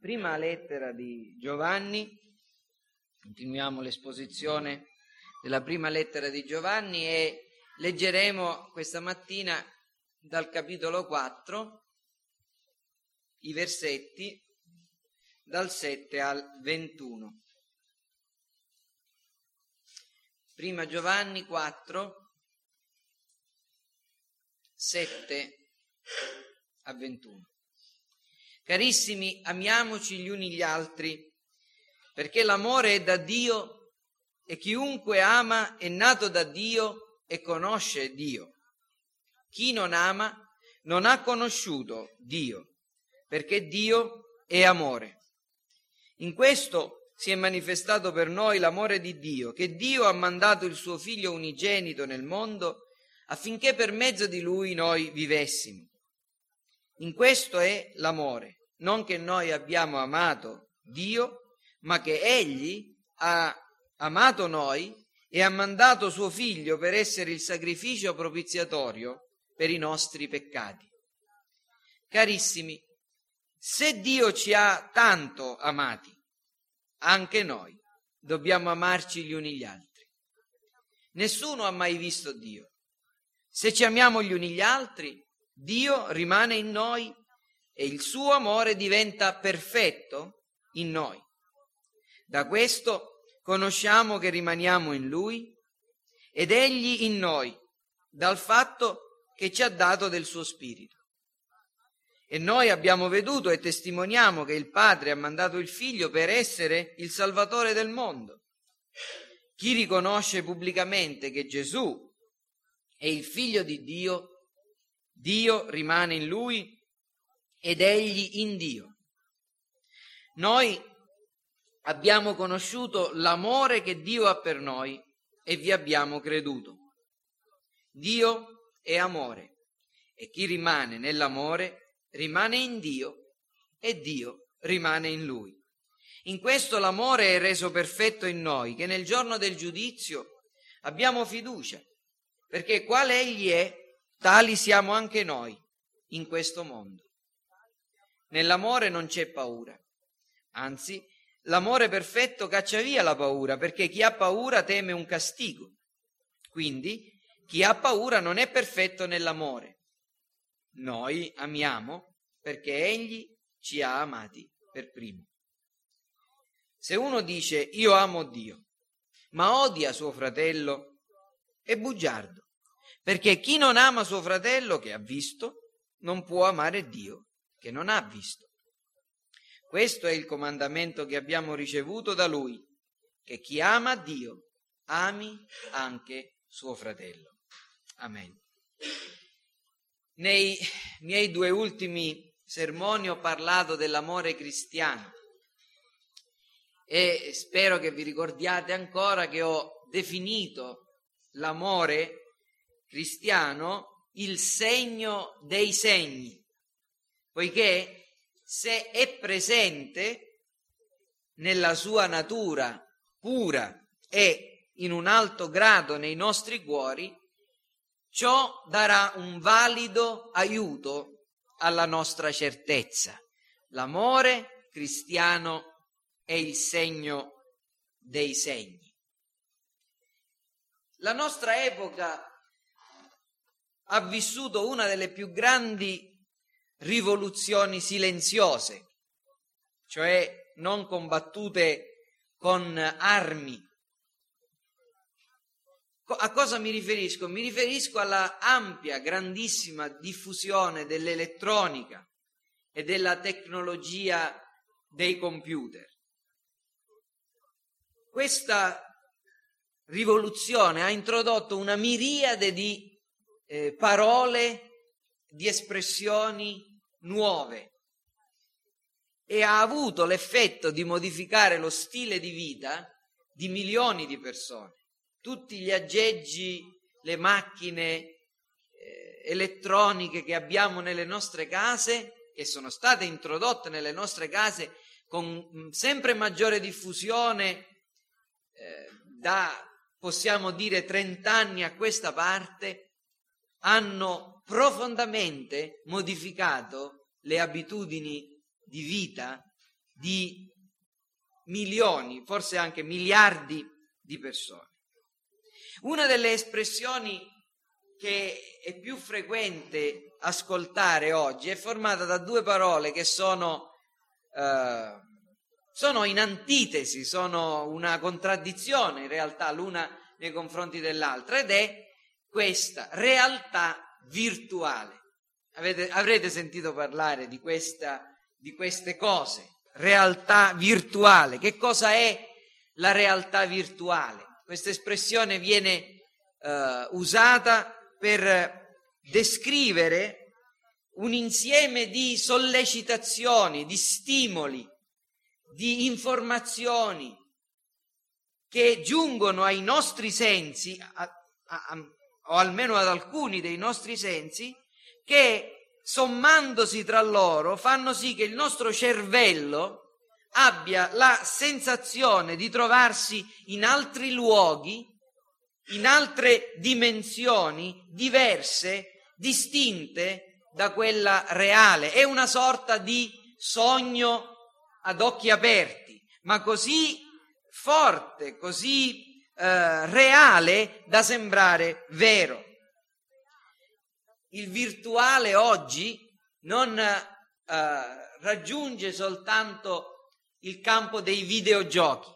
prima lettera di Giovanni, continuiamo l'esposizione della prima lettera di Giovanni e leggeremo questa mattina dal capitolo 4 i versetti dal 7 al 21. Prima Giovanni 4, 7 a 21. Carissimi, amiamoci gli uni gli altri, perché l'amore è da Dio e chiunque ama è nato da Dio e conosce Dio. Chi non ama non ha conosciuto Dio, perché Dio è amore. In questo si è manifestato per noi l'amore di Dio, che Dio ha mandato il suo figlio unigenito nel mondo affinché per mezzo di lui noi vivessimo. In questo è l'amore, non che noi abbiamo amato Dio, ma che Egli ha amato noi e ha mandato suo figlio per essere il sacrificio propiziatorio per i nostri peccati. Carissimi, se Dio ci ha tanto amati, anche noi dobbiamo amarci gli uni gli altri. Nessuno ha mai visto Dio. Se ci amiamo gli uni gli altri, Dio rimane in noi e il suo amore diventa perfetto in noi. Da questo conosciamo che rimaniamo in Lui ed Egli in noi, dal fatto che ci ha dato del suo Spirito. E noi abbiamo veduto e testimoniamo che il Padre ha mandato il Figlio per essere il Salvatore del mondo. Chi riconosce pubblicamente che Gesù è il Figlio di Dio Dio rimane in lui ed egli in Dio. Noi abbiamo conosciuto l'amore che Dio ha per noi e vi abbiamo creduto. Dio è amore e chi rimane nell'amore rimane in Dio e Dio rimane in lui. In questo l'amore è reso perfetto in noi, che nel giorno del giudizio abbiamo fiducia, perché quale egli è, Tali siamo anche noi in questo mondo. Nell'amore non c'è paura, anzi l'amore perfetto caccia via la paura, perché chi ha paura teme un castigo. Quindi chi ha paura non è perfetto nell'amore. Noi amiamo perché Egli ci ha amati per primo. Se uno dice io amo Dio, ma odia suo fratello, è bugiardo. Perché chi non ama suo fratello che ha visto, non può amare Dio che non ha visto. Questo è il comandamento che abbiamo ricevuto da Lui, che chi ama Dio ami anche suo fratello. Amen. Nei miei due ultimi sermoni ho parlato dell'amore cristiano e spero che vi ricordiate ancora che ho definito l'amore cristiano il segno dei segni, poiché se è presente nella sua natura pura e in un alto grado nei nostri cuori, ciò darà un valido aiuto alla nostra certezza. L'amore cristiano è il segno dei segni. La nostra epoca ha vissuto una delle più grandi rivoluzioni silenziose, cioè non combattute con armi. A cosa mi riferisco? Mi riferisco alla ampia, grandissima diffusione dell'elettronica e della tecnologia dei computer. Questa rivoluzione ha introdotto una miriade di eh, parole, di espressioni nuove e ha avuto l'effetto di modificare lo stile di vita di milioni di persone. Tutti gli aggeggi, le macchine eh, elettroniche che abbiamo nelle nostre case, che sono state introdotte nelle nostre case con mm, sempre maggiore diffusione eh, da, possiamo dire, 30 anni a questa parte, hanno profondamente modificato le abitudini di vita di milioni, forse anche miliardi di persone. Una delle espressioni che è più frequente ascoltare oggi è formata da due parole che sono, eh, sono in antitesi, sono una contraddizione in realtà l'una nei confronti dell'altra ed è questa realtà virtuale. Avete, avrete sentito parlare di, questa, di queste cose, realtà virtuale. Che cosa è la realtà virtuale? Questa espressione viene eh, usata per descrivere un insieme di sollecitazioni, di stimoli, di informazioni che giungono ai nostri sensi, a, a, o almeno ad alcuni dei nostri sensi, che sommandosi tra loro fanno sì che il nostro cervello abbia la sensazione di trovarsi in altri luoghi, in altre dimensioni diverse, distinte da quella reale. È una sorta di sogno ad occhi aperti, ma così forte, così eh, reale da sembrare vero. Il virtuale oggi non eh, raggiunge soltanto il campo dei videogiochi.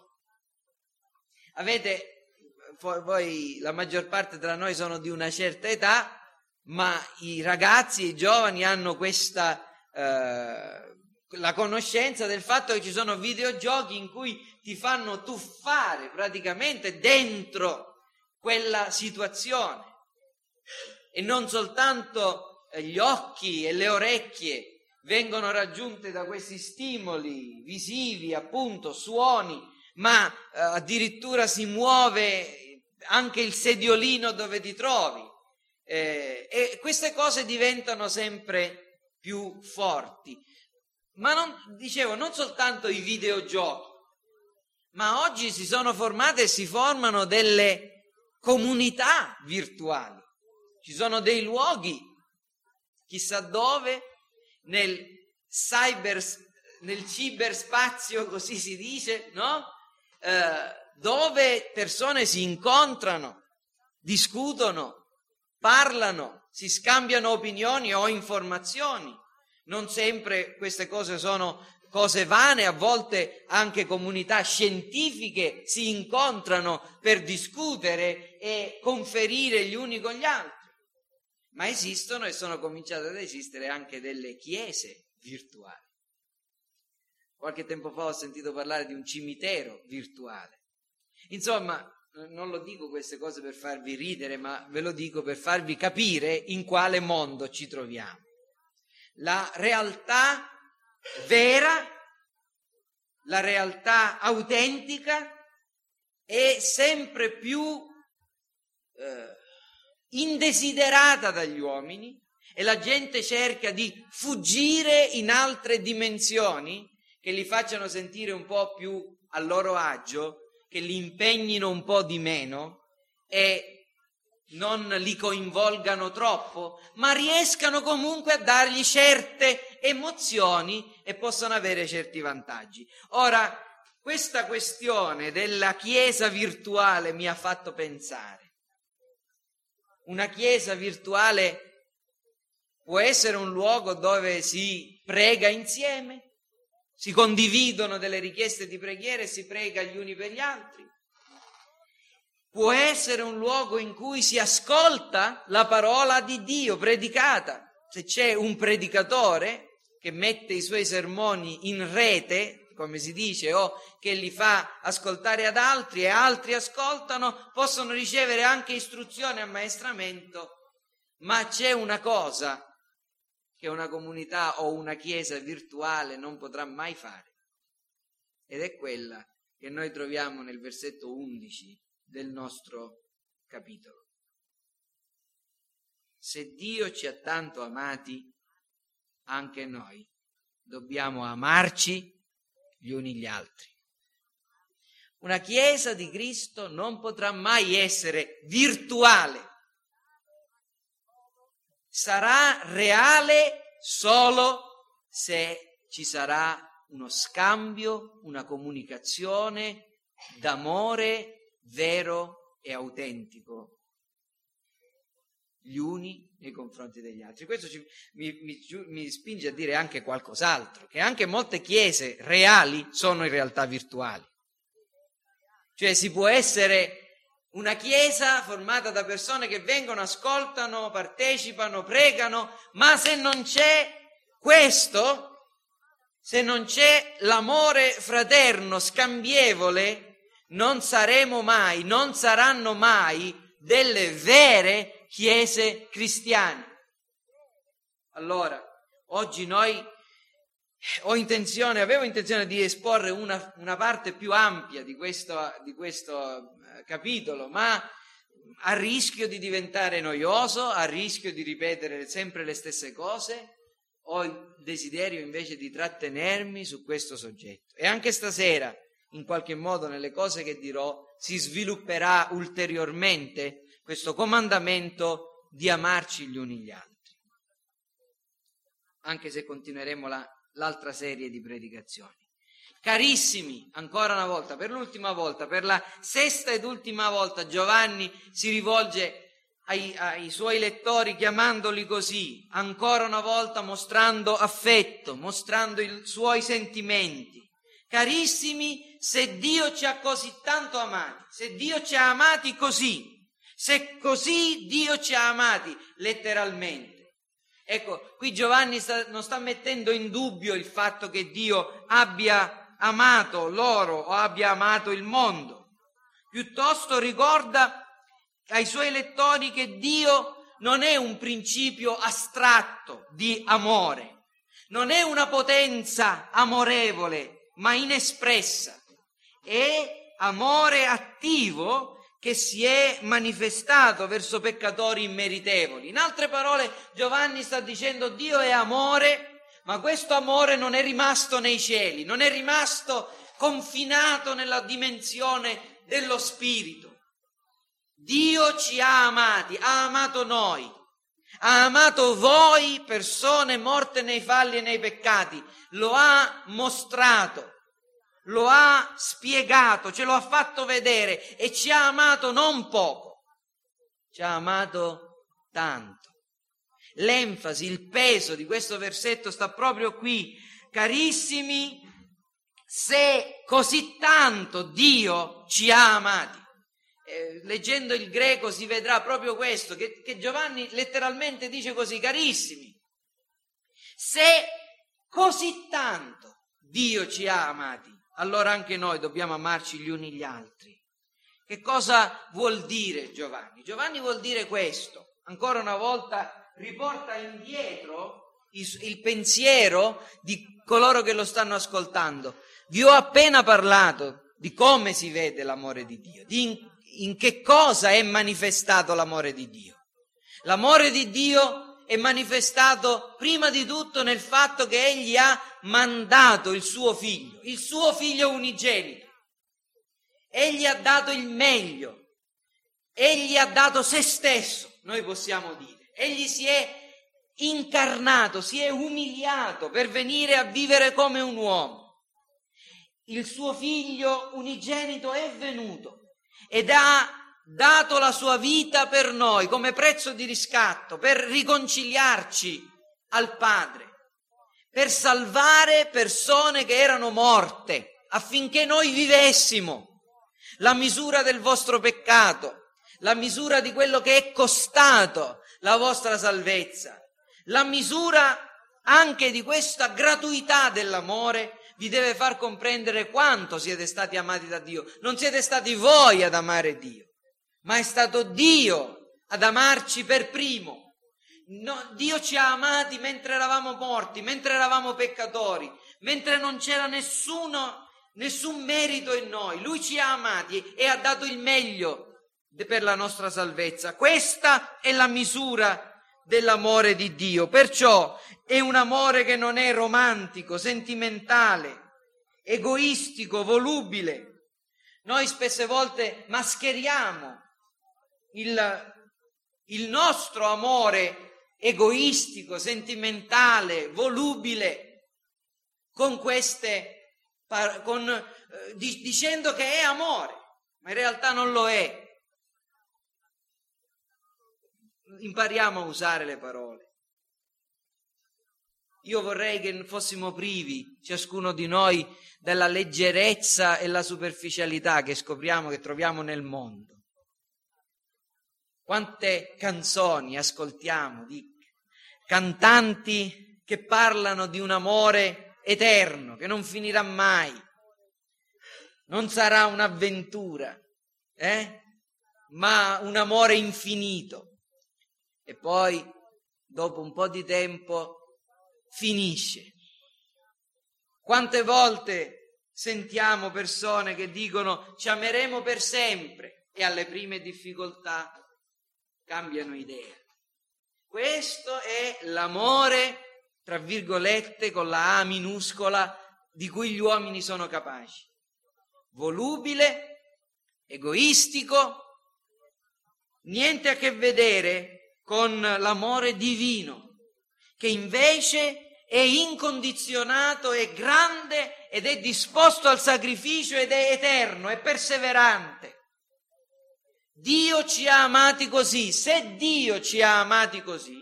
Avete, voi, la maggior parte tra noi sono di una certa età, ma i ragazzi e i giovani hanno questa, eh, la conoscenza del fatto che ci sono videogiochi in cui ti fanno tuffare praticamente dentro quella situazione e non soltanto eh, gli occhi e le orecchie vengono raggiunte da questi stimoli visivi, appunto, suoni, ma eh, addirittura si muove anche il sediolino dove ti trovi. Eh, e queste cose diventano sempre più forti. Ma non, dicevo, non soltanto i videogiochi, ma oggi si sono formate e si formano delle comunità virtuali. Ci sono dei luoghi, chissà dove, nel cyber, nel ciberspazio, così si dice, no? Eh, dove persone si incontrano, discutono, parlano, si scambiano opinioni o informazioni. Non sempre queste cose sono cose vane, a volte anche comunità scientifiche si incontrano per discutere e conferire gli uni con gli altri ma esistono e sono cominciate ad esistere anche delle chiese virtuali. Qualche tempo fa ho sentito parlare di un cimitero virtuale. Insomma, non lo dico queste cose per farvi ridere, ma ve lo dico per farvi capire in quale mondo ci troviamo. La realtà vera, la realtà autentica è sempre più eh, indesiderata dagli uomini e la gente cerca di fuggire in altre dimensioni che li facciano sentire un po' più a loro agio, che li impegnino un po' di meno e non li coinvolgano troppo, ma riescano comunque a dargli certe emozioni e possono avere certi vantaggi. Ora, questa questione della chiesa virtuale mi ha fatto pensare una chiesa virtuale può essere un luogo dove si prega insieme, si condividono delle richieste di preghiera e si prega gli uni per gli altri. Può essere un luogo in cui si ascolta la parola di Dio predicata. Se c'è un predicatore che mette i suoi sermoni in rete, come si dice, o che li fa ascoltare ad altri e altri ascoltano, possono ricevere anche istruzione e ammaestramento, ma c'è una cosa che una comunità o una chiesa virtuale non potrà mai fare, ed è quella che noi troviamo nel versetto 11 del nostro capitolo. Se Dio ci ha tanto amati, anche noi dobbiamo amarci gli uni gli altri. Una Chiesa di Cristo non potrà mai essere virtuale, sarà reale solo se ci sarà uno scambio, una comunicazione d'amore vero e autentico gli uni nei confronti degli altri. Questo ci, mi, mi, mi, spinge a dire anche qualcos'altro, che anche molte chiese reali sono in realtà virtuali. Cioè si può essere una chiesa formata da persone che vengono, ascoltano, partecipano, pregano, ma se non c'è questo, se non c'è l'amore fraterno, scambievole, non saremo mai, non saranno mai delle vere chiese cristiane. Allora, oggi noi ho intenzione, avevo intenzione di esporre una, una parte più ampia di questo, di questo eh, capitolo, ma a rischio di diventare noioso, a rischio di ripetere sempre le stesse cose, ho il desiderio invece di trattenermi su questo soggetto. E anche stasera, in qualche modo, nelle cose che dirò, si svilupperà ulteriormente questo comandamento di amarci gli uni gli altri. Anche se continueremo la, l'altra serie di predicazioni. Carissimi, ancora una volta, per l'ultima volta, per la sesta ed ultima volta, Giovanni si rivolge ai, ai, suoi lettori chiamandoli così, ancora una volta mostrando affetto, mostrando i suoi sentimenti. Carissimi, se Dio ci ha così tanto amati, se Dio ci ha amati così, se così Dio ci ha amati letteralmente. Ecco, qui Giovanni sta, non sta mettendo in dubbio il fatto che Dio abbia amato loro o abbia amato il mondo. Piuttosto ricorda ai suoi lettori che Dio non è un principio astratto di amore, non è una potenza amorevole ma inespressa, è amore attivo che si è manifestato verso peccatori immeritevoli. In altre parole, Giovanni sta dicendo Dio è amore, ma questo amore non è rimasto nei cieli, non è rimasto confinato nella dimensione dello spirito. Dio ci ha amati, ha amato noi, ha amato voi persone morte nei falli e nei peccati, lo ha mostrato lo ha spiegato, ce lo ha fatto vedere e ci ha amato non poco, ci ha amato tanto. L'enfasi, il peso di questo versetto sta proprio qui. Carissimi, se così tanto Dio ci ha amati. Eh, leggendo il greco si vedrà proprio questo, che, che Giovanni letteralmente dice così, carissimi, se così tanto Dio ci ha amati, allora anche noi dobbiamo amarci gli uni gli altri. Che cosa vuol dire Giovanni? Giovanni vuol dire questo, ancora una volta riporta indietro il pensiero di coloro che lo stanno ascoltando. Vi ho appena parlato di come si vede l'amore di Dio, di in, in che cosa è manifestato l'amore di Dio. L'amore di Dio è manifestato prima di tutto nel fatto che egli ha mandato il suo figlio, il suo figlio unigenito. Egli ha dato il meglio, egli ha dato se stesso, noi possiamo dire. Egli si è incarnato, si è umiliato per venire a vivere come un uomo. Il suo figlio unigenito è venuto ed ha dato la sua vita per noi come prezzo di riscatto, per riconciliarci al Padre, per salvare persone che erano morte, affinché noi vivessimo. La misura del vostro peccato, la misura di quello che è costato la vostra salvezza, la misura anche di questa gratuità dell'amore vi deve far comprendere quanto siete stati amati da Dio. Non siete stati voi ad amare Dio ma è stato Dio ad amarci per primo. No, Dio ci ha amati mentre eravamo morti, mentre eravamo peccatori, mentre non c'era nessuno, nessun merito in noi. Lui ci ha amati e ha dato il meglio per la nostra salvezza. Questa è la misura dell'amore di Dio. Perciò è un amore che non è romantico, sentimentale, egoistico, volubile. Noi spesse volte mascheriamo il, il nostro amore egoistico, sentimentale, volubile, con queste, con, eh, dicendo che è amore, ma in realtà non lo è. Impariamo a usare le parole. Io vorrei che fossimo privi, ciascuno di noi, della leggerezza e la superficialità che scopriamo, che troviamo nel mondo. Quante canzoni ascoltiamo di cantanti che parlano di un amore eterno, che non finirà mai, non sarà un'avventura, eh? ma un amore infinito. E poi, dopo un po' di tempo, finisce. Quante volte sentiamo persone che dicono ci ameremo per sempre e alle prime difficoltà cambiano idea. Questo è l'amore, tra virgolette, con la A minuscola, di cui gli uomini sono capaci. Volubile, egoistico, niente a che vedere con l'amore divino, che invece è incondizionato, è grande ed è disposto al sacrificio ed è eterno, è perseverante. Dio ci ha amati così. Se Dio ci ha amati così,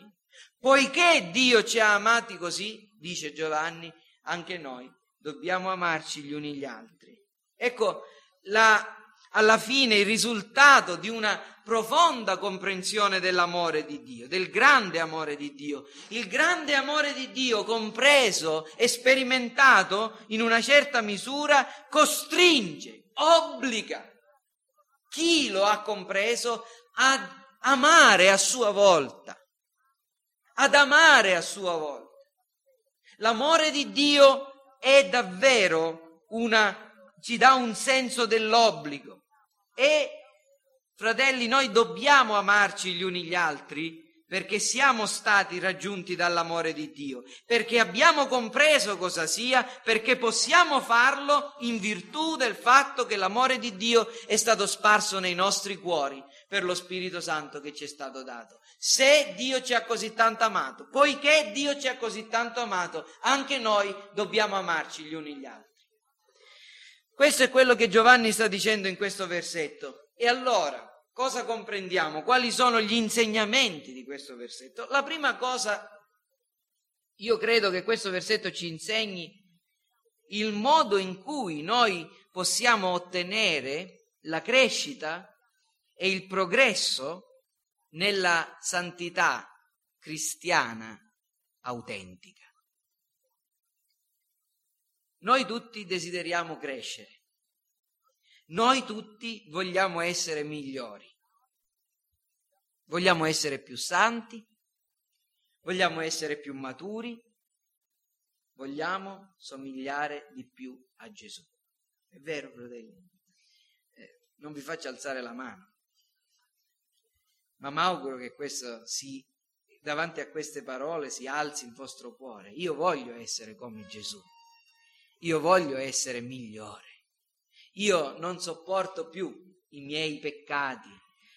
poiché Dio ci ha amati così, dice Giovanni, anche noi dobbiamo amarci gli uni gli altri. Ecco, la, alla fine il risultato di una profonda comprensione dell'amore di Dio, del grande amore di Dio. Il grande amore di Dio, compreso e sperimentato in una certa misura, costringe, obbliga chi lo ha compreso? Ad amare a sua volta, ad amare a sua volta. L'amore di Dio è davvero una, ci dà un senso dell'obbligo. E, fratelli, noi dobbiamo amarci gli uni gli altri perché siamo stati raggiunti dall'amore di Dio, perché abbiamo compreso cosa sia, perché possiamo farlo in virtù del fatto che l'amore di Dio è stato sparso nei nostri cuori per lo Spirito Santo che ci è stato dato. Se Dio ci ha così tanto amato, poiché Dio ci ha così tanto amato, anche noi dobbiamo amarci gli uni gli altri. Questo è quello che Giovanni sta dicendo in questo versetto. E allora, cosa comprendiamo? Quali sono gli insegnamenti di questo versetto? La prima cosa, io credo che questo versetto ci insegni il modo in cui noi possiamo ottenere la crescita e il progresso nella santità cristiana autentica. Noi tutti desideriamo crescere. Noi tutti vogliamo essere migliori. Vogliamo essere più santi, vogliamo essere più maturi, vogliamo somigliare di più a Gesù. È vero, fratelli? Eh, non vi faccio alzare la mano, ma mi auguro che questo si, davanti a queste parole si alzi il vostro cuore. Io voglio essere come Gesù, io voglio essere migliore. Io non sopporto più i miei peccati,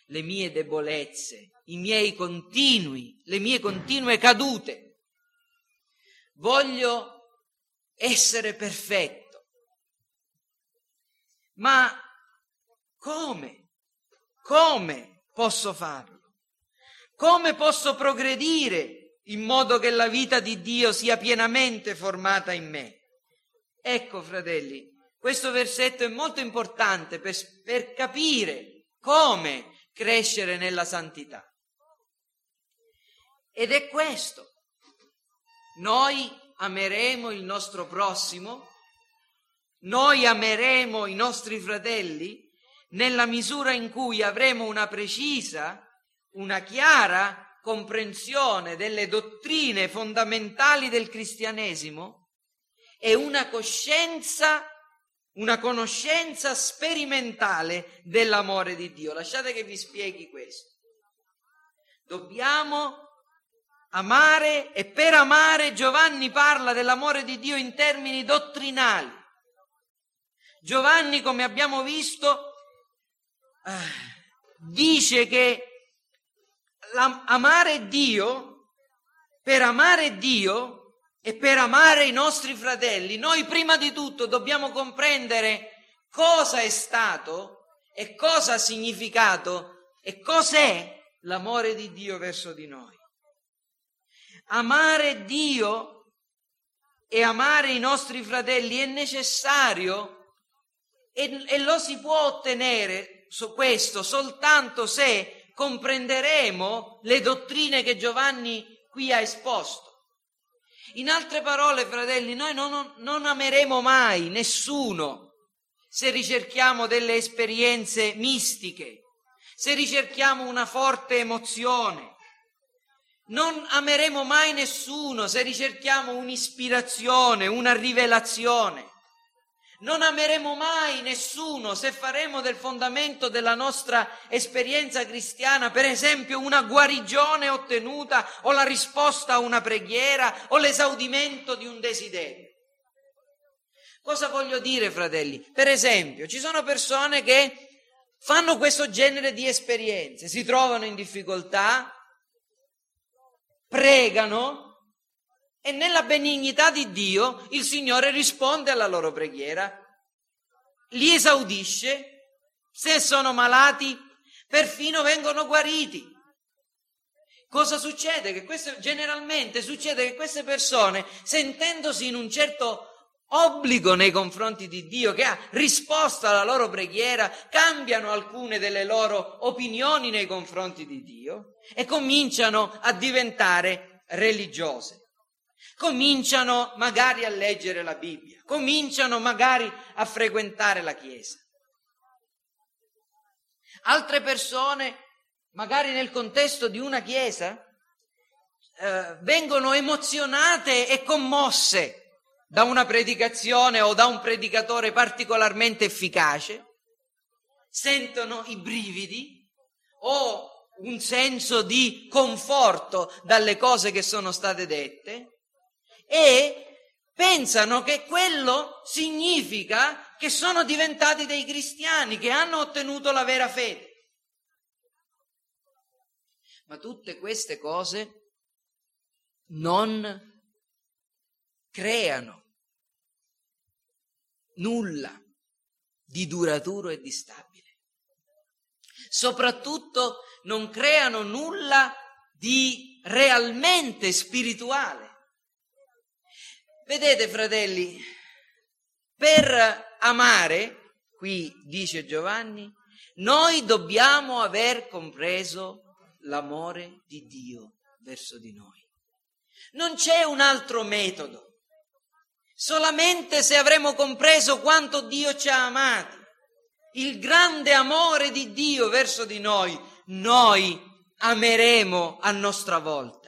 le mie debolezze, i miei continui, le mie continue cadute. Voglio essere perfetto. Ma come? Come posso farlo? Come posso progredire in modo che la vita di Dio sia pienamente formata in me? Ecco, fratelli, questo versetto è molto importante per, per capire come crescere nella santità. Ed è questo. Noi ameremo il nostro prossimo, noi ameremo i nostri fratelli nella misura in cui avremo una precisa, una chiara comprensione delle dottrine fondamentali del cristianesimo e una coscienza una conoscenza sperimentale dell'amore di Dio. Lasciate che vi spieghi questo. Dobbiamo amare e per amare Giovanni parla dell'amore di Dio in termini dottrinali. Giovanni, come abbiamo visto, eh, dice che amare Dio, per amare Dio, e per amare i nostri fratelli, noi prima di tutto dobbiamo comprendere cosa è stato e cosa ha significato e cos'è l'amore di Dio verso di noi. Amare Dio e amare i nostri fratelli è necessario e, e lo si può ottenere su questo soltanto se comprenderemo le dottrine che Giovanni qui ha esposto. In altre parole, fratelli, noi non, non ameremo mai nessuno se ricerchiamo delle esperienze mistiche, se ricerchiamo una forte emozione. Non ameremo mai nessuno se ricerchiamo un'ispirazione, una rivelazione. Non ameremo mai nessuno se faremo del fondamento della nostra esperienza cristiana, per esempio, una guarigione ottenuta o la risposta a una preghiera o l'esaudimento di un desiderio. Cosa voglio dire, fratelli? Per esempio, ci sono persone che fanno questo genere di esperienze, si trovano in difficoltà, pregano e nella benignità di Dio il Signore risponde alla loro preghiera, li esaudisce, se sono malati perfino vengono guariti. Cosa succede? Che questo, generalmente succede che queste persone, sentendosi in un certo obbligo nei confronti di Dio, che ha risposto alla loro preghiera, cambiano alcune delle loro opinioni nei confronti di Dio e cominciano a diventare religiose cominciano magari a leggere la Bibbia, cominciano magari a frequentare la Chiesa. Altre persone, magari nel contesto di una Chiesa, eh, vengono emozionate e commosse da una predicazione o da un predicatore particolarmente efficace, sentono i brividi o un senso di conforto dalle cose che sono state dette e pensano che quello significa che sono diventati dei cristiani, che hanno ottenuto la vera fede. Ma tutte queste cose non creano nulla di duraturo e di stabile. Soprattutto non creano nulla di realmente spirituale. Vedete, fratelli, per amare, qui dice Giovanni, noi dobbiamo aver compreso l'amore di Dio verso di noi. Non c'è un altro metodo. Solamente se avremo compreso quanto Dio ci ha amati, il grande amore di Dio verso di noi, noi ameremo a nostra volta.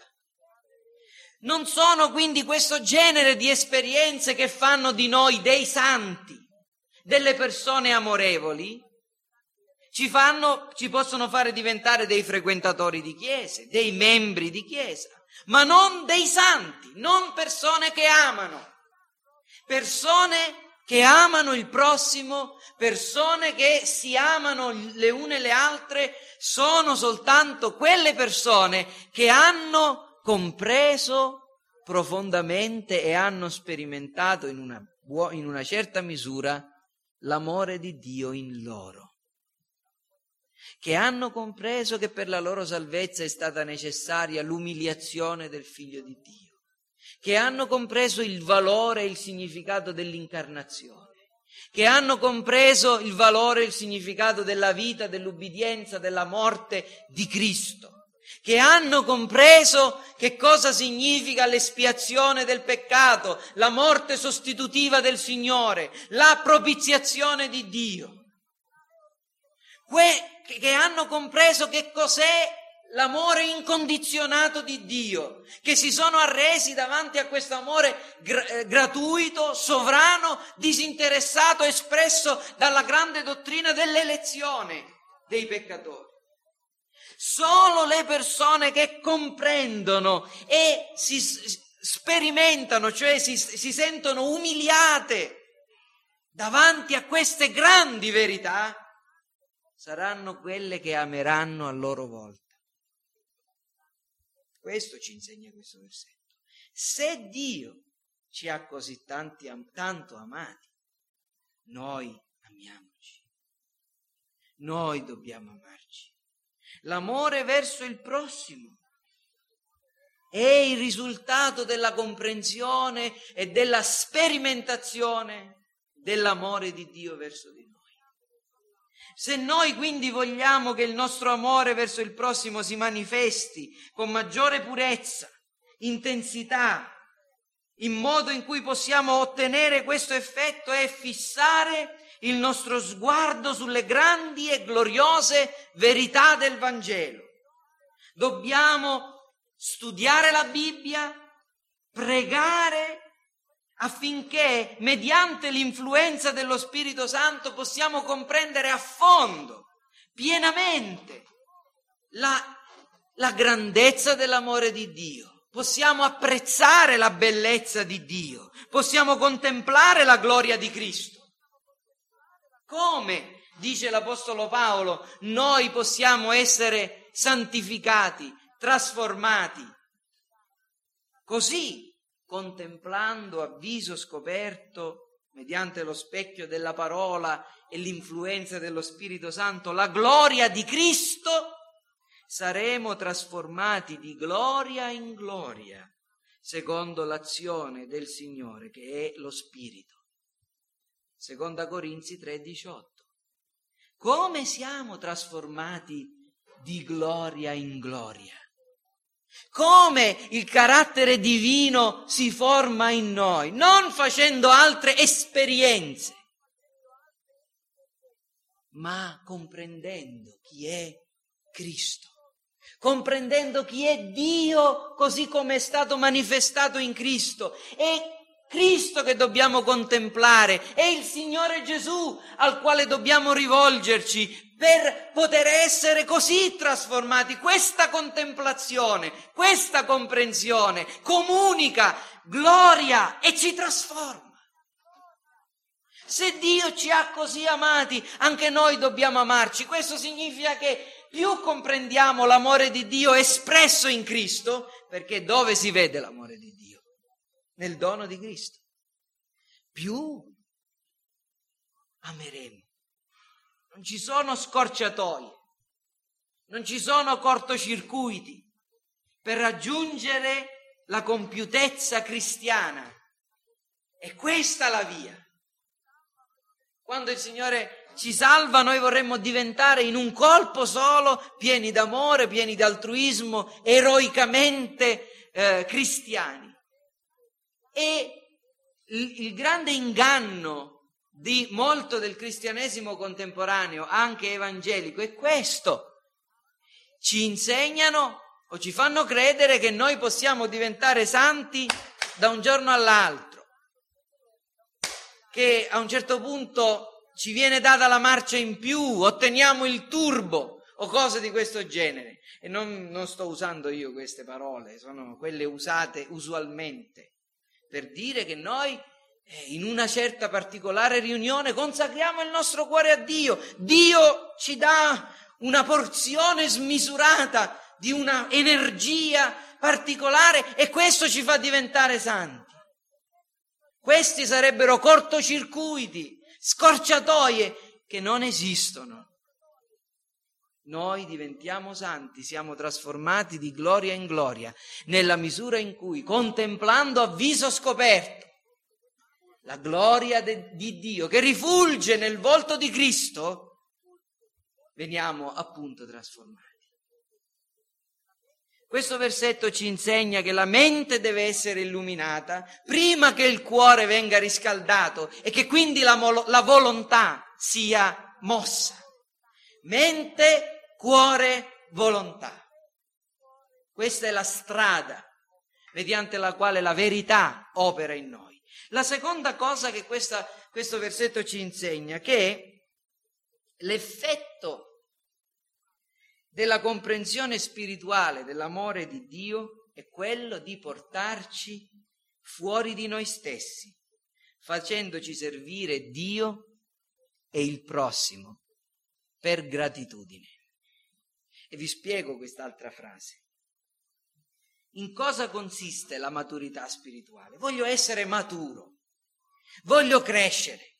Non sono quindi questo genere di esperienze che fanno di noi dei santi, delle persone amorevoli, ci, fanno, ci possono fare diventare dei frequentatori di chiese, dei membri di chiesa, ma non dei santi, non persone che amano, persone che amano il prossimo, persone che si amano le une le altre, sono soltanto quelle persone che hanno compreso profondamente e hanno sperimentato in una, in una certa misura l'amore di Dio in loro, che hanno compreso che per la loro salvezza è stata necessaria l'umiliazione del figlio di Dio, che hanno compreso il valore e il significato dell'incarnazione. Che hanno compreso il valore e il significato della vita, dell'ubbidienza, della morte di Cristo che hanno compreso che cosa significa l'espiazione del peccato, la morte sostitutiva del Signore, la propiziazione di Dio, que- che hanno compreso che cos'è l'amore incondizionato di Dio, che si sono arresi davanti a questo amore gra- eh, gratuito, sovrano, disinteressato, espresso dalla grande dottrina dell'elezione dei peccatori. Solo le persone che comprendono e si sperimentano, cioè si, si sentono umiliate davanti a queste grandi verità, saranno quelle che ameranno a loro volta. Questo ci insegna questo versetto. Se Dio ci ha così tanti, tanto amati, noi amiamoci. Noi dobbiamo amarci. L'amore verso il prossimo è il risultato della comprensione e della sperimentazione dell'amore di Dio verso di noi. Se noi quindi vogliamo che il nostro amore verso il prossimo si manifesti con maggiore purezza, intensità, in modo in cui possiamo ottenere questo effetto è fissare il nostro sguardo sulle grandi e gloriose verità del Vangelo. Dobbiamo studiare la Bibbia, pregare affinché mediante l'influenza dello Spirito Santo possiamo comprendere a fondo, pienamente, la, la grandezza dell'amore di Dio. Possiamo apprezzare la bellezza di Dio, possiamo contemplare la gloria di Cristo. Come, dice l'Apostolo Paolo, noi possiamo essere santificati, trasformati. Così, contemplando a viso scoperto, mediante lo specchio della parola e l'influenza dello Spirito Santo, la gloria di Cristo, saremo trasformati di gloria in gloria, secondo l'azione del Signore, che è lo Spirito. Seconda Corinzi 3:18. Come siamo trasformati di gloria in gloria? come il carattere divino si forma in noi, non facendo altre esperienze, ma comprendendo chi è Cristo, comprendendo chi è Dio così come è stato manifestato in Cristo. È Cristo che dobbiamo contemplare, è il Signore Gesù al quale dobbiamo rivolgerci per poter essere così trasformati. Questa contemplazione, questa comprensione comunica gloria e ci trasforma. Se Dio ci ha così amati, anche noi dobbiamo amarci. Questo significa che più comprendiamo l'amore di Dio espresso in Cristo, perché dove si vede l'amore di Dio? Nel dono di Cristo. Più ameremo non ci sono scorciatoie, non ci sono cortocircuiti per raggiungere la compiutezza cristiana. E questa la via. Quando il Signore ci salva, noi vorremmo diventare in un colpo solo pieni d'amore, pieni d'altruismo, eroicamente eh, cristiani. E il, il grande inganno di molto del cristianesimo contemporaneo, anche evangelico, è questo. Ci insegnano o ci fanno credere che noi possiamo diventare santi da un giorno all'altro, che a un certo punto ci viene data la marcia in più, otteniamo il turbo o cose di questo genere. E non, non sto usando io queste parole, sono quelle usate usualmente per dire che noi in una certa particolare riunione consacriamo il nostro cuore a Dio. Dio ci dà una porzione smisurata di una energia particolare e questo ci fa diventare santi. Questi sarebbero cortocircuiti, scorciatoie che non esistono. Noi diventiamo santi, siamo trasformati di gloria in gloria, nella misura in cui, contemplando a viso scoperto, la gloria de, di Dio che rifulge nel volto di Cristo, veniamo appunto trasformati. Questo versetto ci insegna che la mente deve essere illuminata prima che il cuore venga riscaldato e che quindi la, la volontà sia mossa. Mente, cuore, volontà. Questa è la strada mediante la quale la verità opera in noi. La seconda cosa che questa, questo versetto ci insegna, che l'effetto della comprensione spirituale dell'amore di Dio è quello di portarci fuori di noi stessi, facendoci servire Dio e il prossimo per gratitudine. E vi spiego quest'altra frase. in cosa consiste la maturità spirituale? Voglio essere maturo, voglio crescere.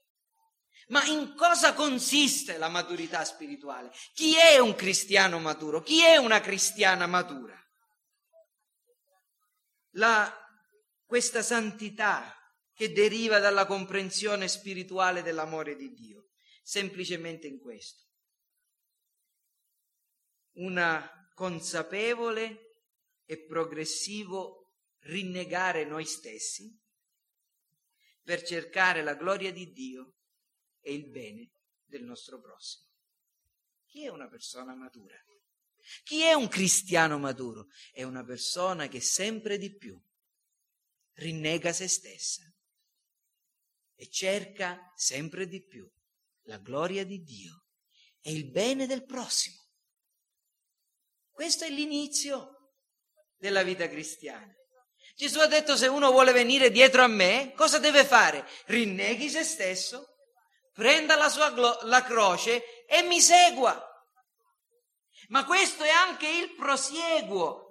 Ma in cosa consiste la maturità spirituale? Chi è un cristiano maturo? Chi è una cristiana matura? La, questa santità che deriva dalla comprensione spirituale dell'amore di Dio, semplicemente in questo. Una consapevole e progressivo rinnegare noi stessi per cercare la gloria di Dio e il bene del nostro prossimo. Chi è una persona matura? Chi è un cristiano maturo? È una persona che sempre di più rinnega se stessa e cerca sempre di più la gloria di Dio e il bene del prossimo. Questo è l'inizio della vita cristiana. Gesù ha detto se uno vuole venire dietro a me, cosa deve fare? Rinneghi se stesso, prenda la sua glo- la croce e mi segua. Ma questo è anche il prosieguo.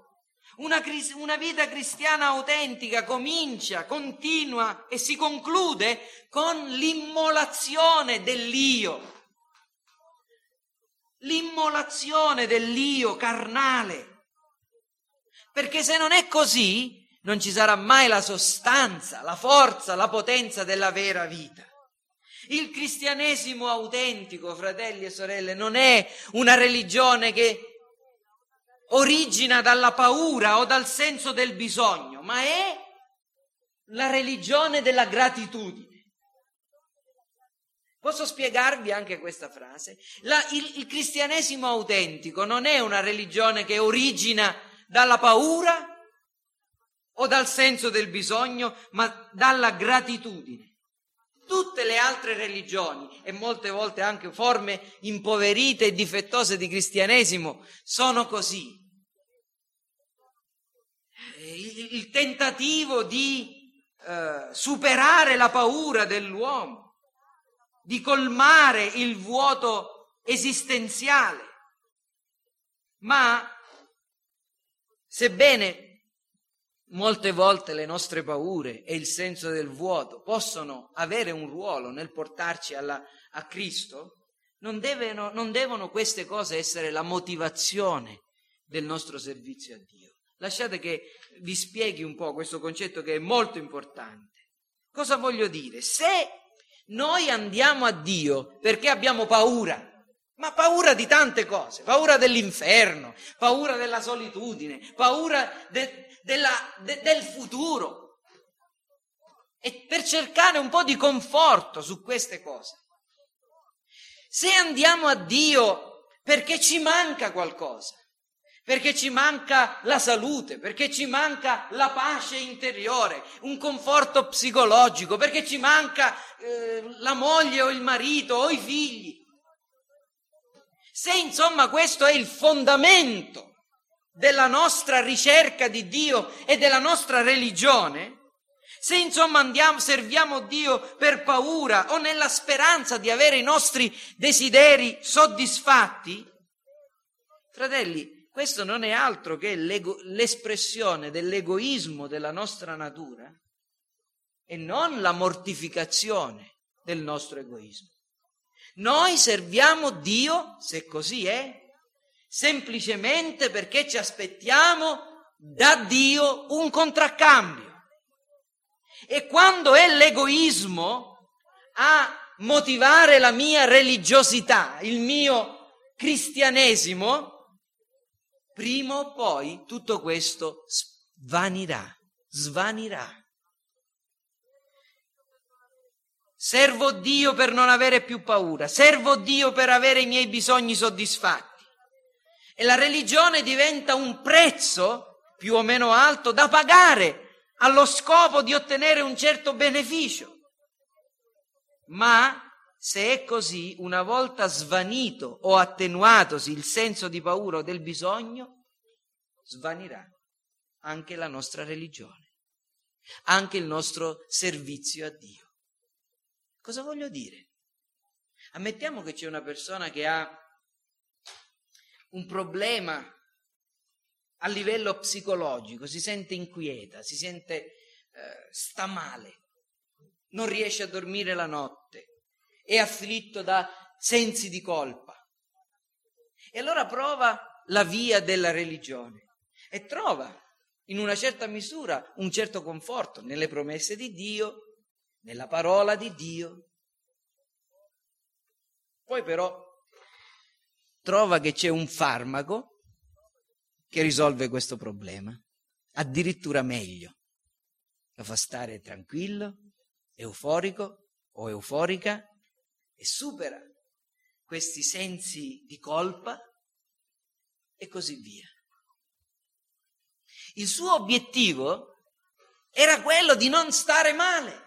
Una, una, vita cristiana autentica comincia, continua e si conclude con l'immolazione dell'io. L'immolazione dell'io carnale. Perché se non è così, non ci sarà mai la sostanza, la forza, la potenza della vera vita. Il cristianesimo autentico, fratelli e sorelle, non è una religione che origina dalla paura o dal senso del bisogno, ma è la religione della gratitudine. Posso spiegarvi anche questa frase? La, il, il cristianesimo autentico non è una religione che origina dalla paura o dal senso del bisogno, ma dalla gratitudine. Tutte le altre religioni e molte volte anche forme impoverite e difettose di cristianesimo sono così. Il, il tentativo di eh, superare la paura dell'uomo, di colmare il vuoto esistenziale, ma Sebbene molte volte le nostre paure e il senso del vuoto possono avere un ruolo nel portarci alla, a Cristo, non, devono, non devono queste cose essere la motivazione del nostro servizio a Dio. Lasciate che vi spieghi un po' questo concetto che è molto importante. Cosa voglio dire? Se noi andiamo a Dio perché abbiamo paura, ma paura di tante cose, paura dell'inferno, paura della solitudine, paura de, della, de, del futuro. E per cercare un po' di conforto su queste cose. Se andiamo a Dio perché ci manca qualcosa, perché ci manca la salute, perché ci manca la pace interiore, un conforto psicologico, perché ci manca eh, la moglie o il marito o i figli, se insomma questo è il fondamento della nostra ricerca di Dio e della nostra religione, se insomma andiamo, serviamo Dio per paura o nella speranza di avere i nostri desideri soddisfatti, fratelli, questo non è altro che l'espressione dell'egoismo della nostra natura e non la mortificazione del nostro egoismo. Noi serviamo Dio, se così è, semplicemente perché ci aspettiamo da Dio un contraccambio. E quando è l'egoismo a motivare la mia religiosità, il mio cristianesimo, prima o poi tutto questo svanirà, svanirà. Servo Dio per non avere più paura, servo Dio per avere i miei bisogni soddisfatti. E la religione diventa un prezzo più o meno alto da pagare allo scopo di ottenere un certo beneficio. Ma se è così, una volta svanito o attenuatosi il senso di paura o del bisogno, svanirà anche la nostra religione, anche il nostro servizio a Dio. Cosa voglio dire? Ammettiamo che c'è una persona che ha un problema a livello psicologico, si sente inquieta, si sente eh, sta male, non riesce a dormire la notte, è afflitto da sensi di colpa. E allora prova la via della religione e trova in una certa misura un certo conforto nelle promesse di Dio, nella parola di Dio. Poi però trova che c'è un farmaco che risolve questo problema, addirittura meglio. Lo fa stare tranquillo, euforico o euforica e supera questi sensi di colpa e così via. Il suo obiettivo era quello di non stare male.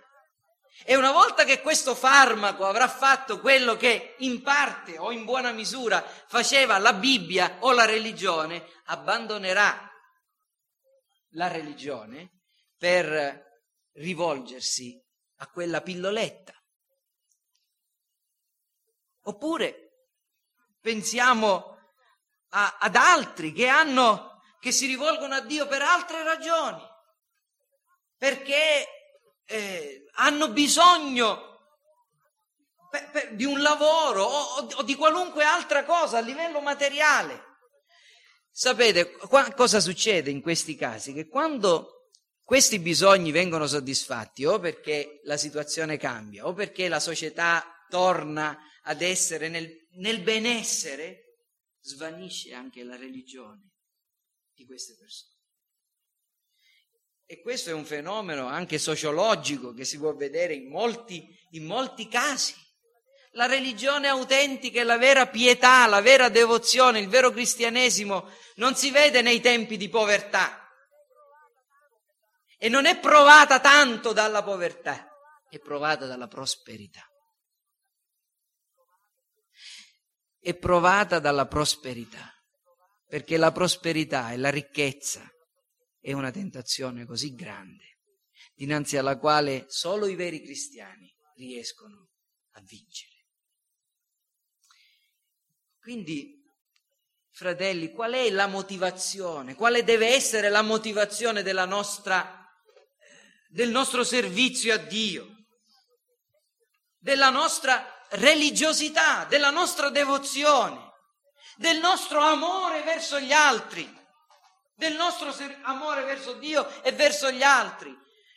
E una volta che questo farmaco avrà fatto quello che in parte o in buona misura faceva la Bibbia o la religione, abbandonerà la religione per rivolgersi a quella pilloletta. Oppure pensiamo a, ad altri che hanno, che si rivolgono a Dio per altre ragioni, perché eh, hanno bisogno per, per, di un lavoro o, o, di qualunque altra cosa a livello materiale. Sapete qua, cosa succede in questi casi? Che quando questi bisogni vengono soddisfatti o perché la situazione cambia o perché la società torna ad essere nel, nel benessere, svanisce anche la religione di queste persone. E questo è un fenomeno anche sociologico che si può vedere in molti, in molti casi. La religione autentica e la vera pietà, la vera devozione, il vero cristianesimo non si vede nei tempi di povertà e non è provata tanto dalla povertà, è provata dalla prosperità. È provata dalla prosperità, perché la prosperità e la ricchezza è una tentazione così grande, dinanzi alla quale solo i veri cristiani riescono a vincere. Quindi, fratelli, qual è la motivazione? Quale deve essere la motivazione della nostra, del nostro servizio a Dio? Della nostra religiosità, della nostra devozione, del nostro amore verso gli altri del nostro amore verso Dio e verso gli altri.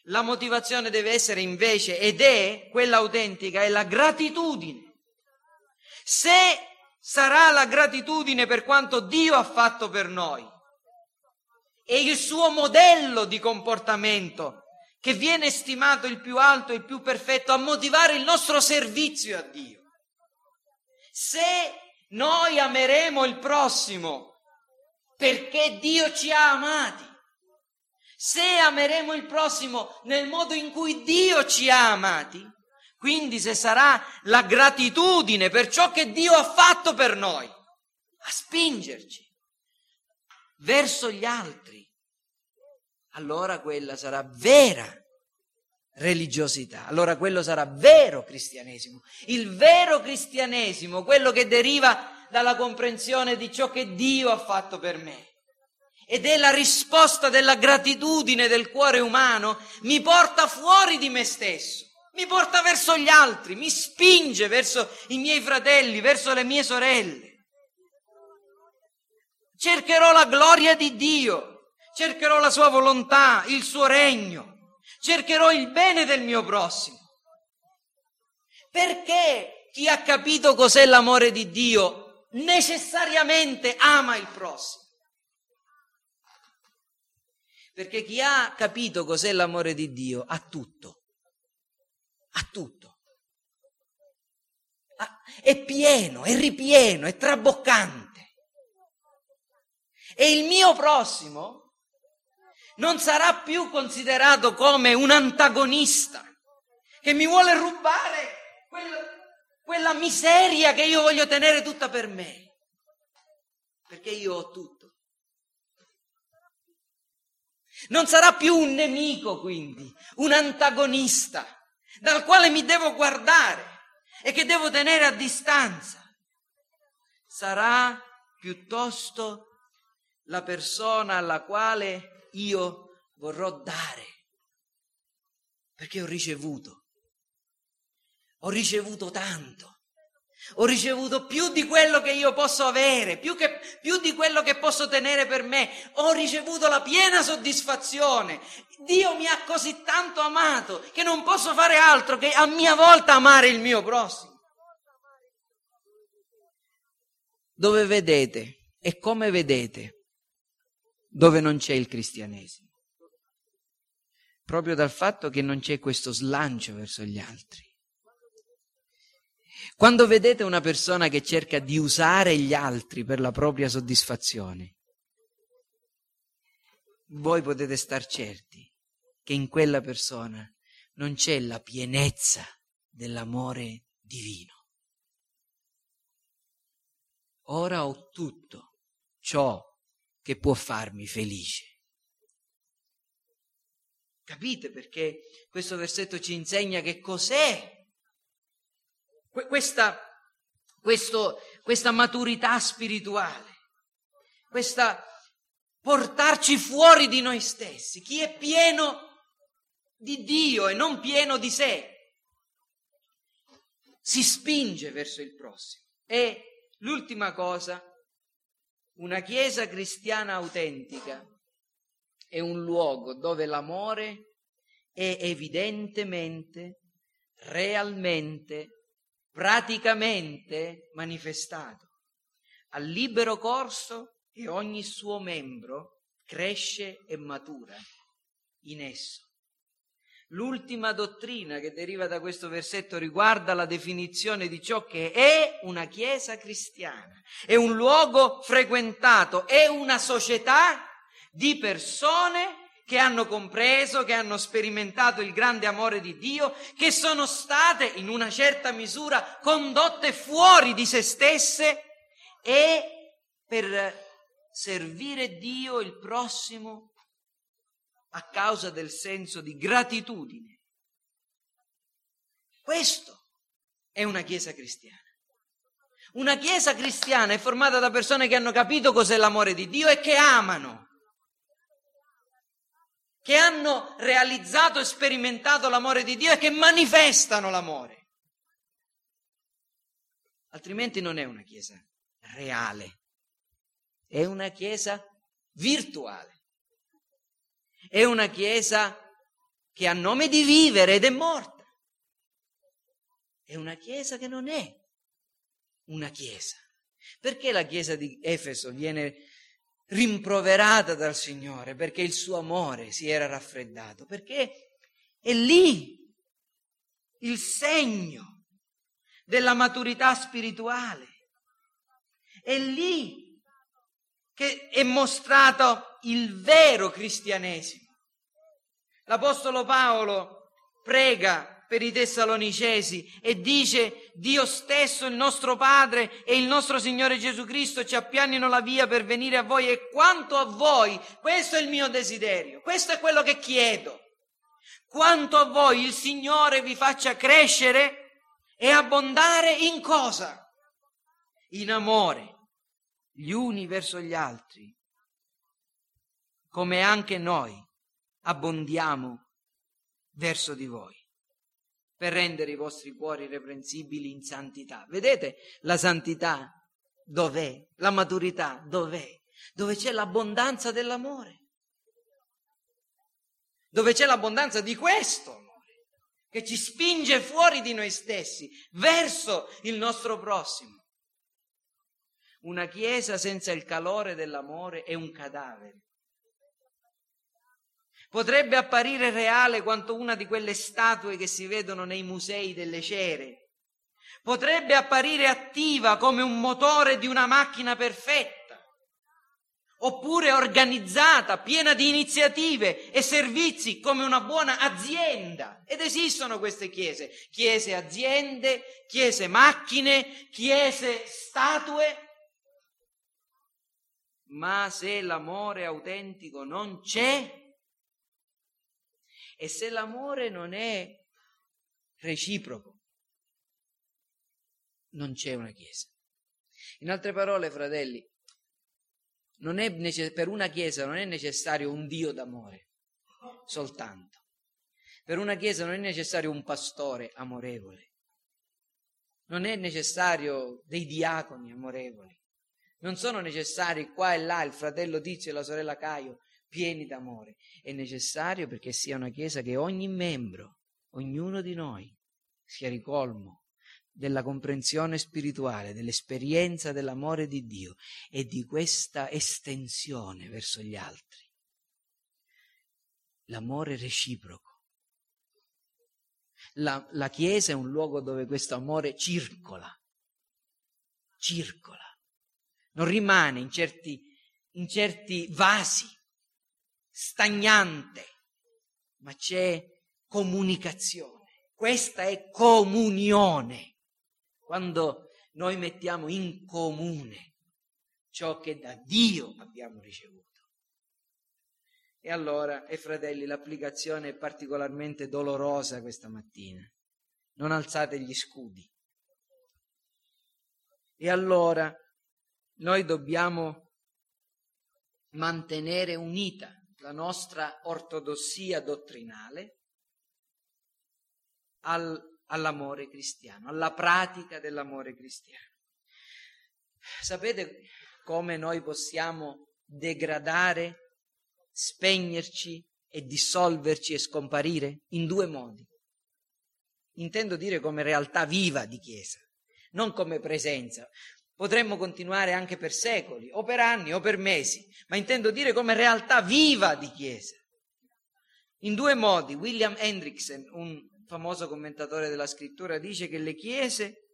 La motivazione deve essere invece, ed è quella autentica, è la gratitudine. Se sarà la gratitudine per quanto Dio ha fatto per noi e il suo modello di comportamento che viene stimato il più alto e il più perfetto a motivare il nostro servizio a Dio. Se noi ameremo il prossimo perché Dio ci ha amati. Se ameremo il prossimo nel modo in cui Dio ci ha amati, quindi se sarà la gratitudine per ciò che Dio ha fatto per noi a spingerci verso gli altri, allora quella sarà vera religiosità, allora quello sarà vero cristianesimo. Il vero cristianesimo, quello che deriva dalla comprensione di ciò che Dio ha fatto per me. Ed è la risposta della gratitudine del cuore umano, mi porta fuori di me stesso, mi porta verso gli altri, mi spinge verso i miei fratelli, verso le mie sorelle. Cercherò la gloria di Dio, cercherò la sua volontà, il suo regno, cercherò il bene del mio prossimo. Perché chi ha capito cos'è l'amore di Dio necessariamente ama il prossimo. Perché chi ha capito cos'è l'amore di Dio ha tutto, ha tutto. È pieno, è ripieno, è traboccante. E il mio prossimo non sarà più considerato come un antagonista che mi vuole rubare quel, quella miseria che io voglio tenere tutta per me, perché io ho tutto. Non sarà più un nemico, quindi, un antagonista dal quale mi devo guardare e che devo tenere a distanza. Sarà piuttosto la persona alla quale io vorrò dare, perché ho ricevuto, ho ricevuto tanto. Ho ricevuto più di quello che io posso avere, più, che, più, di quello che posso tenere per me. Ho ricevuto la piena soddisfazione. Dio mi ha così tanto amato che non posso fare altro che a mia volta amare il mio prossimo. Dove vedete e come vedete dove non c'è il cristianesimo? Proprio dal fatto che non c'è questo slancio verso gli altri. Quando vedete una persona che cerca di usare gli altri per la propria soddisfazione, voi potete star certi che in quella persona non c'è la pienezza dell'amore divino. Ora ho tutto ciò che può farmi felice. Capite perché questo versetto ci insegna che cos'è questa, questo, questa maturità spirituale, questa portarci fuori di noi stessi. Chi è pieno di Dio e non pieno di sé si spinge verso il prossimo. E l'ultima cosa, una chiesa cristiana autentica è un luogo dove l'amore è evidentemente, realmente praticamente manifestato al libero corso e ogni suo membro cresce e matura in esso. L'ultima dottrina che deriva da questo versetto riguarda la definizione di ciò che è una chiesa cristiana. È un luogo frequentato, è una società di persone che hanno compreso, che hanno sperimentato il grande amore di Dio, che sono state in una certa misura condotte fuori di se stesse e per servire Dio il prossimo a causa del senso di gratitudine. Questo è una Chiesa cristiana. Una Chiesa cristiana è formata da persone che hanno capito cos'è l'amore di Dio e che amano che hanno realizzato e sperimentato l'amore di Dio e che manifestano l'amore. Altrimenti non è una chiesa reale, è una chiesa virtuale, è una chiesa che ha nome di vivere ed è morta, è una chiesa che non è una chiesa. Perché la chiesa di Efeso viene rimproverata dal Signore perché il suo amore si era raffreddato, perché è lì il segno della maturità spirituale. È lì che è mostrato il vero cristianesimo. L'Apostolo Paolo prega per i Tessalonicesi e dice Dio stesso, il nostro Padre e il nostro Signore Gesù Cristo ci appianino la via per venire a voi e quanto a voi, questo è il mio desiderio, questo è quello che chiedo, quanto a voi il Signore vi faccia crescere e abbondare in cosa? In amore, gli uni verso gli altri, come anche noi abbondiamo verso di voi per rendere i vostri cuori irreprensibili in santità. Vedete la santità dov'è? La maturità dov'è? Dove c'è l'abbondanza dell'amore. Dove c'è l'abbondanza di questo amore, che ci spinge fuori di noi stessi, verso il nostro prossimo. Una chiesa senza il calore dell'amore è un cadavere. Potrebbe apparire reale quanto una di quelle statue che si vedono nei musei delle cere. Potrebbe apparire attiva come un motore di una macchina perfetta. Oppure organizzata, piena di iniziative e servizi come una buona azienda. Ed esistono queste chiese. Chiese aziende, chiese macchine, chiese statue. Ma se l'amore autentico non c'è, e se l'amore non è reciproco, non c'è una Chiesa. In altre parole, fratelli, necess- per una Chiesa non è necessario un Dio d'amore soltanto. Per una Chiesa non è necessario un pastore amorevole. Non è necessario dei diaconi amorevoli. Non sono necessari qua e là il fratello Tizio e la sorella Caio pieni d'amore. È necessario perché sia una Chiesa che ogni membro, ognuno di noi, sia ricolmo della comprensione spirituale, dell'esperienza dell'amore di Dio e di questa estensione verso gli altri. L'amore reciproco. La, la Chiesa è un luogo dove questo amore circola, circola, non rimane in certi, in certi vasi, stagnante, ma c'è comunicazione. Questa è comunione. Quando noi mettiamo in comune ciò che da Dio abbiamo ricevuto. E allora, e fratelli, l'applicazione è particolarmente dolorosa questa mattina. Non alzate gli scudi. E allora noi dobbiamo mantenere unita la nostra ortodossia dottrinale al, all'amore cristiano, alla pratica dell'amore cristiano. Sapete come noi possiamo degradare spegnerci e dissolverci e scomparire? In due modi. Intendo dire come realtà viva di Chiesa, non come presenza. Potremmo continuare anche per secoli, o per anni, o per mesi, ma intendo dire come realtà viva di Chiesa. In due modi, William Hendrickson, un famoso commentatore della scrittura, dice che le chiese,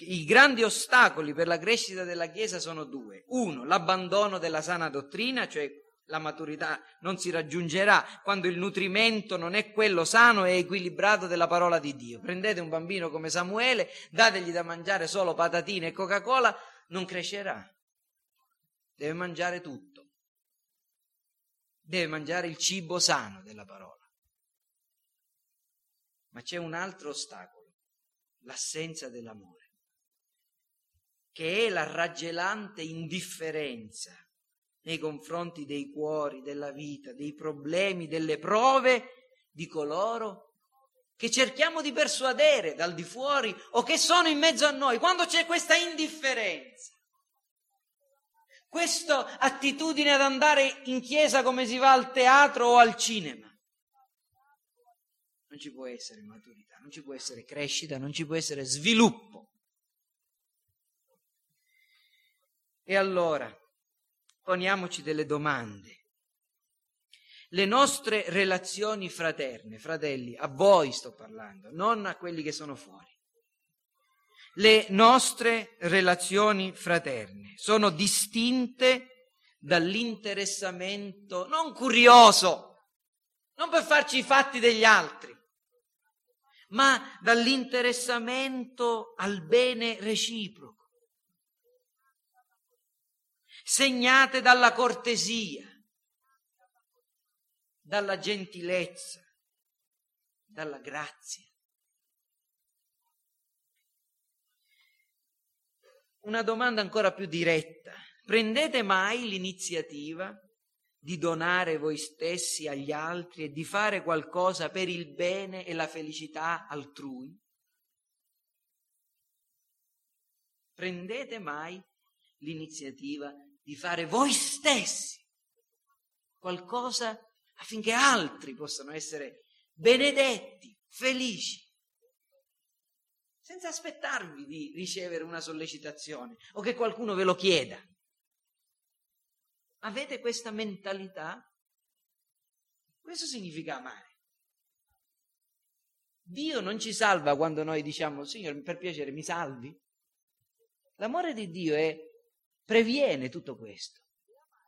i grandi ostacoli per la crescita della Chiesa sono due. Uno, l'abbandono della sana dottrina, cioè la maturità non si raggiungerà quando il nutrimento non è quello sano e equilibrato della parola di Dio. Prendete un bambino come Samuele, dategli da mangiare solo patatine e Coca-Cola, non crescerà. Deve mangiare tutto. Deve mangiare il cibo sano della parola. Ma c'è un altro ostacolo, l'assenza dell'amore, che è la raggelante indifferenza nei confronti dei cuori, della vita, dei problemi, delle prove di coloro che cerchiamo di persuadere dal di fuori o che sono in mezzo a noi, quando c'è questa indifferenza, questa attitudine ad andare in chiesa come si va al teatro o al cinema. Non ci può essere maturità, non ci può essere crescita, non ci può essere sviluppo. E allora, poniamoci delle domande. Le nostre relazioni fraterne, fratelli, a voi sto parlando, non a quelli che sono fuori. Le nostre relazioni fraterne sono distinte dall'interessamento non curioso, non per farci i fatti degli altri, ma dall'interessamento al bene reciproco segnate dalla cortesia, dalla gentilezza, dalla grazia. Una domanda ancora più diretta. Prendete mai l'iniziativa di donare voi stessi agli altri e di fare qualcosa per il bene e la felicità altrui? Prendete mai l'iniziativa di fare voi stessi qualcosa affinché altri possano essere benedetti, felici, senza aspettarvi di ricevere una sollecitazione o che qualcuno ve lo chieda. Avete questa mentalità? Questo significa amare. Dio non ci salva quando noi diciamo, Signore, per piacere, mi salvi. L'amore di Dio è previene tutto questo.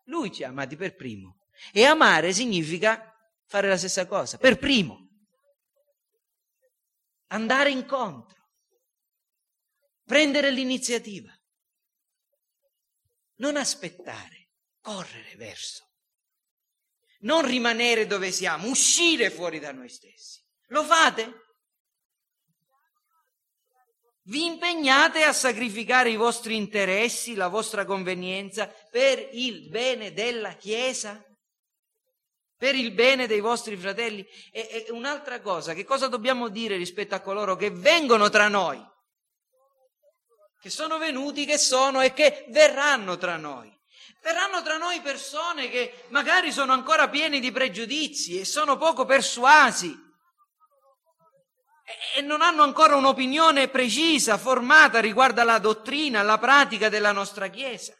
Lui ci ha amati per primo. E amare significa fare la stessa cosa, per primo. Andare incontro. Prendere l'iniziativa. Non aspettare, correre verso. Non rimanere dove siamo, uscire fuori da noi stessi. Lo fate? Vi impegnate a sacrificare i vostri interessi, la vostra convenienza per il bene della Chiesa? Per il bene dei vostri fratelli? E, e un'altra cosa, che cosa dobbiamo dire rispetto a coloro che vengono tra noi? Che sono venuti, che sono e che verranno tra noi. Verranno tra noi persone che magari sono ancora pieni di pregiudizi e sono poco persuasi e non hanno ancora un'opinione precisa, formata riguardo alla dottrina, alla pratica della nostra Chiesa.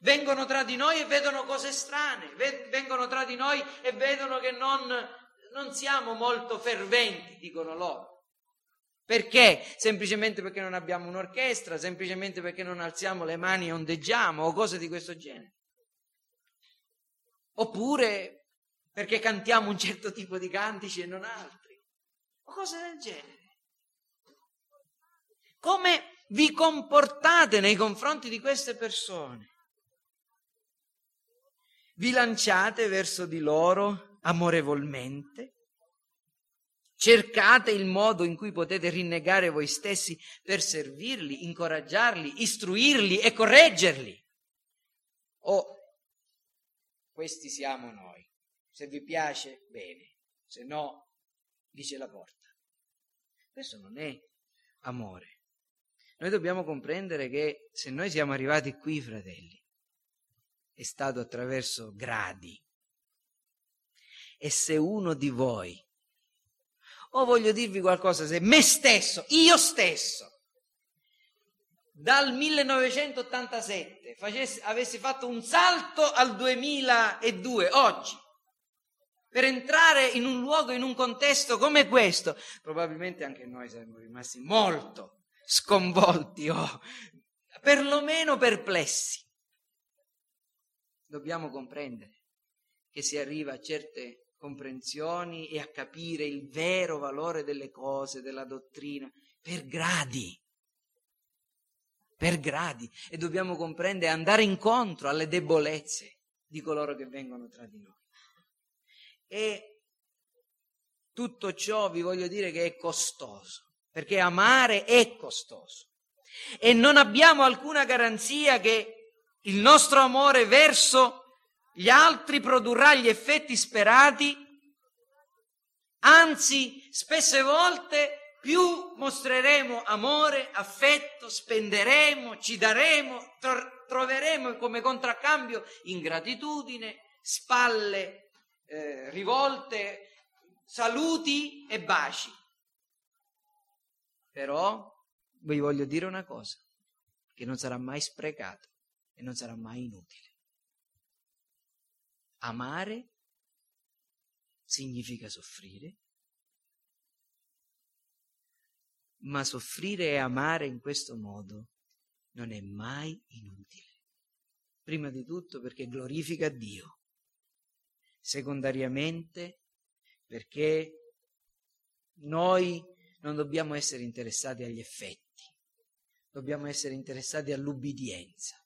Vengono tra di noi e vedono cose strane, vengono tra di noi e vedono che non, non siamo molto ferventi, dicono loro. Perché? Semplicemente perché non abbiamo un'orchestra, semplicemente perché non alziamo le mani e ondeggiamo o cose di questo genere. Oppure perché cantiamo un certo tipo di cantici e non altri, o cose del genere. Come vi comportate nei confronti di queste persone? Vi lanciate verso di loro amorevolmente? Cercate il modo in cui potete rinnegare voi stessi per servirli, incoraggiarli, istruirli e correggerli. O questi siamo noi. Se vi piace, bene, se no, dice la porta. Questo non è amore. Noi dobbiamo comprendere che se noi siamo arrivati qui, fratelli, è stato attraverso gradi. E se uno di voi, o voglio dirvi qualcosa, se me stesso, io stesso, dal 1987 facessi, avessi fatto un salto al 2002, oggi, per entrare in un luogo, in un contesto come questo, probabilmente anche noi saremmo rimasti molto sconvolti o perlomeno perplessi. Dobbiamo comprendere che si arriva a certe comprensioni e a capire il vero valore delle cose, della dottrina, per gradi per gradi e dobbiamo comprendere e andare incontro alle debolezze di coloro che vengono tra di noi. E tutto ciò vi voglio dire che è costoso, perché amare è costoso. E non abbiamo alcuna garanzia che il nostro amore verso gli altri produrrà gli effetti sperati, anzi, spesse volte più mostreremo amore, affetto, spenderemo, ci daremo, tro- troveremo come contraccambio ingratitudine, spalle eh, rivolte, saluti e baci. Però vi voglio dire una cosa, che non sarà mai sprecato e non sarà mai inutile. Amare significa soffrire, ma soffrire e amare in questo modo non è mai inutile. Prima di tutto perché glorifica Dio, secondariamente perché noi non dobbiamo essere interessati agli effetti, dobbiamo essere interessati all'ubbidienza.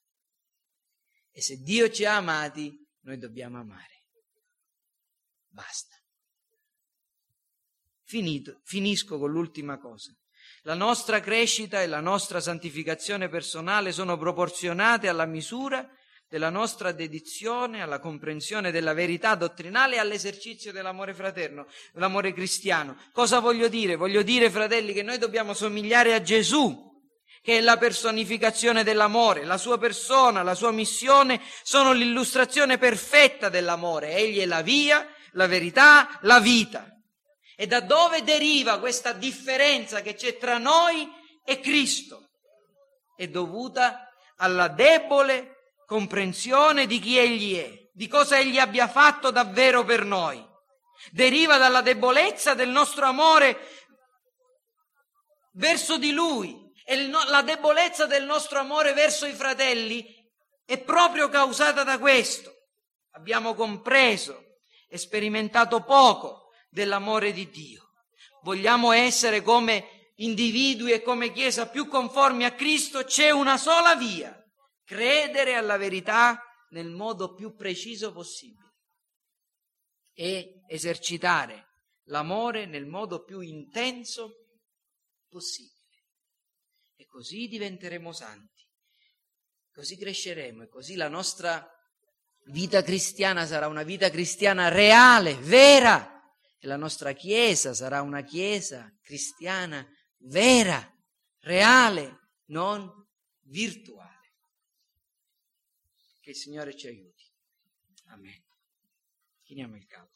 E se Dio ci ha amati, noi dobbiamo amare. Basta. Finito, finisco con l'ultima cosa. La nostra crescita e la nostra santificazione personale sono proporzionate alla misura della nostra dedizione alla comprensione della verità dottrinale e all'esercizio dell'amore fraterno, l'amore cristiano. Cosa voglio dire? Voglio dire, fratelli, che noi dobbiamo somigliare a Gesù, che è la personificazione dell'amore. La sua persona, la sua missione sono l'illustrazione perfetta dell'amore. Egli è la via, la verità, la vita. E da dove deriva questa differenza che c'è tra noi e Cristo? È dovuta alla debole comprensione di chi Egli è, di cosa Egli abbia fatto davvero per noi. Deriva dalla debolezza del nostro amore verso di Lui e la debolezza del nostro amore verso i fratelli è proprio causata da questo. Abbiamo compreso e sperimentato poco dell'amore di Dio. Vogliamo essere come individui e come Chiesa più conformi a Cristo, c'è una sola via, credere alla verità nel modo più preciso possibile e esercitare l'amore nel modo più intenso possibile. e così diventeremo santi, così cresceremo e così la nostra vita cristiana sarà una vita cristiana reale, vera, e la nostra Chiesa sarà una Chiesa cristiana vera, reale, non virtuale. Che il Signore ci aiuti. Amen. Chiniamo il capo.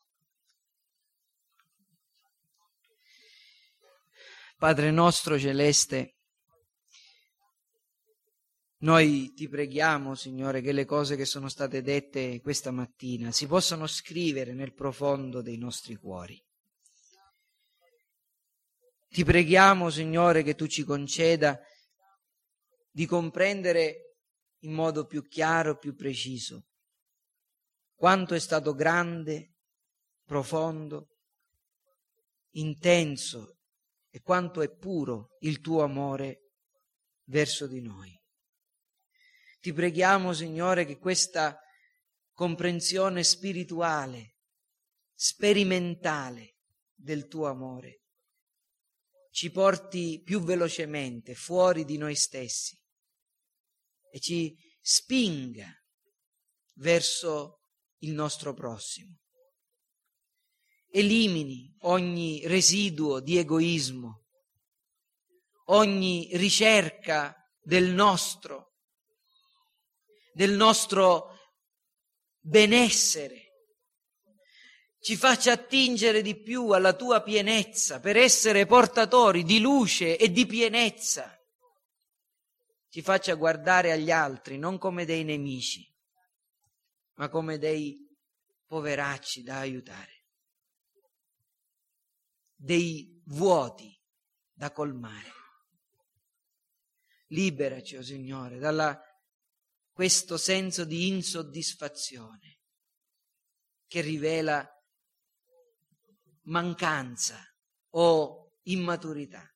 Padre nostro celeste, noi ti preghiamo, Signore, che le cose che sono state dette questa mattina si possano scrivere nel profondo dei nostri cuori. Ti preghiamo, Signore, che tu ci conceda di comprendere in modo più chiaro, più preciso, quanto è stato grande, profondo, intenso e quanto è puro il tuo amore verso di noi. Ti preghiamo, Signore, che questa comprensione spirituale, sperimentale del tuo amore ci porti più velocemente fuori di noi stessi e ci spinga verso il nostro prossimo. Elimini ogni residuo di egoismo, ogni ricerca del nostro del nostro benessere. Ci faccia attingere di più alla tua pienezza per essere portatori di luce e di pienezza. Ci faccia guardare agli altri non come dei nemici, ma come dei poveracci da aiutare, dei vuoti da colmare. Liberaci, o oh Signore, dalla questo senso di insoddisfazione che rivela mancanza o immaturità.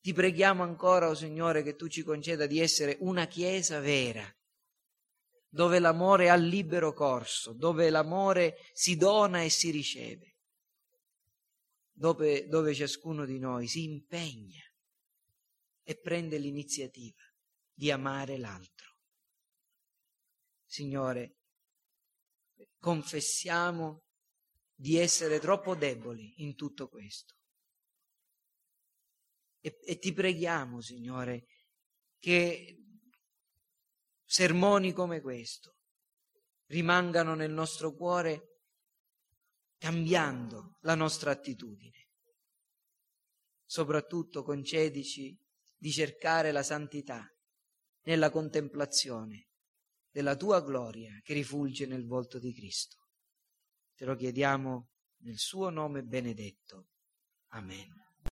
Ti preghiamo ancora, o oh Signore, che tu ci conceda di essere una Chiesa vera, dove l'amore ha libero corso, dove l'amore si dona e si riceve, dove, dove ciascuno di noi si impegna e prende l'iniziativa di amare l'altro. Signore, confessiamo di essere troppo deboli in tutto questo. E, e, ti preghiamo, Signore, che sermoni come questo rimangano nel nostro cuore cambiando la nostra attitudine. Soprattutto concedici di cercare la santità nella contemplazione della tua gloria che rifulge nel volto di Cristo. Te lo chiediamo nel suo nome benedetto. Amen.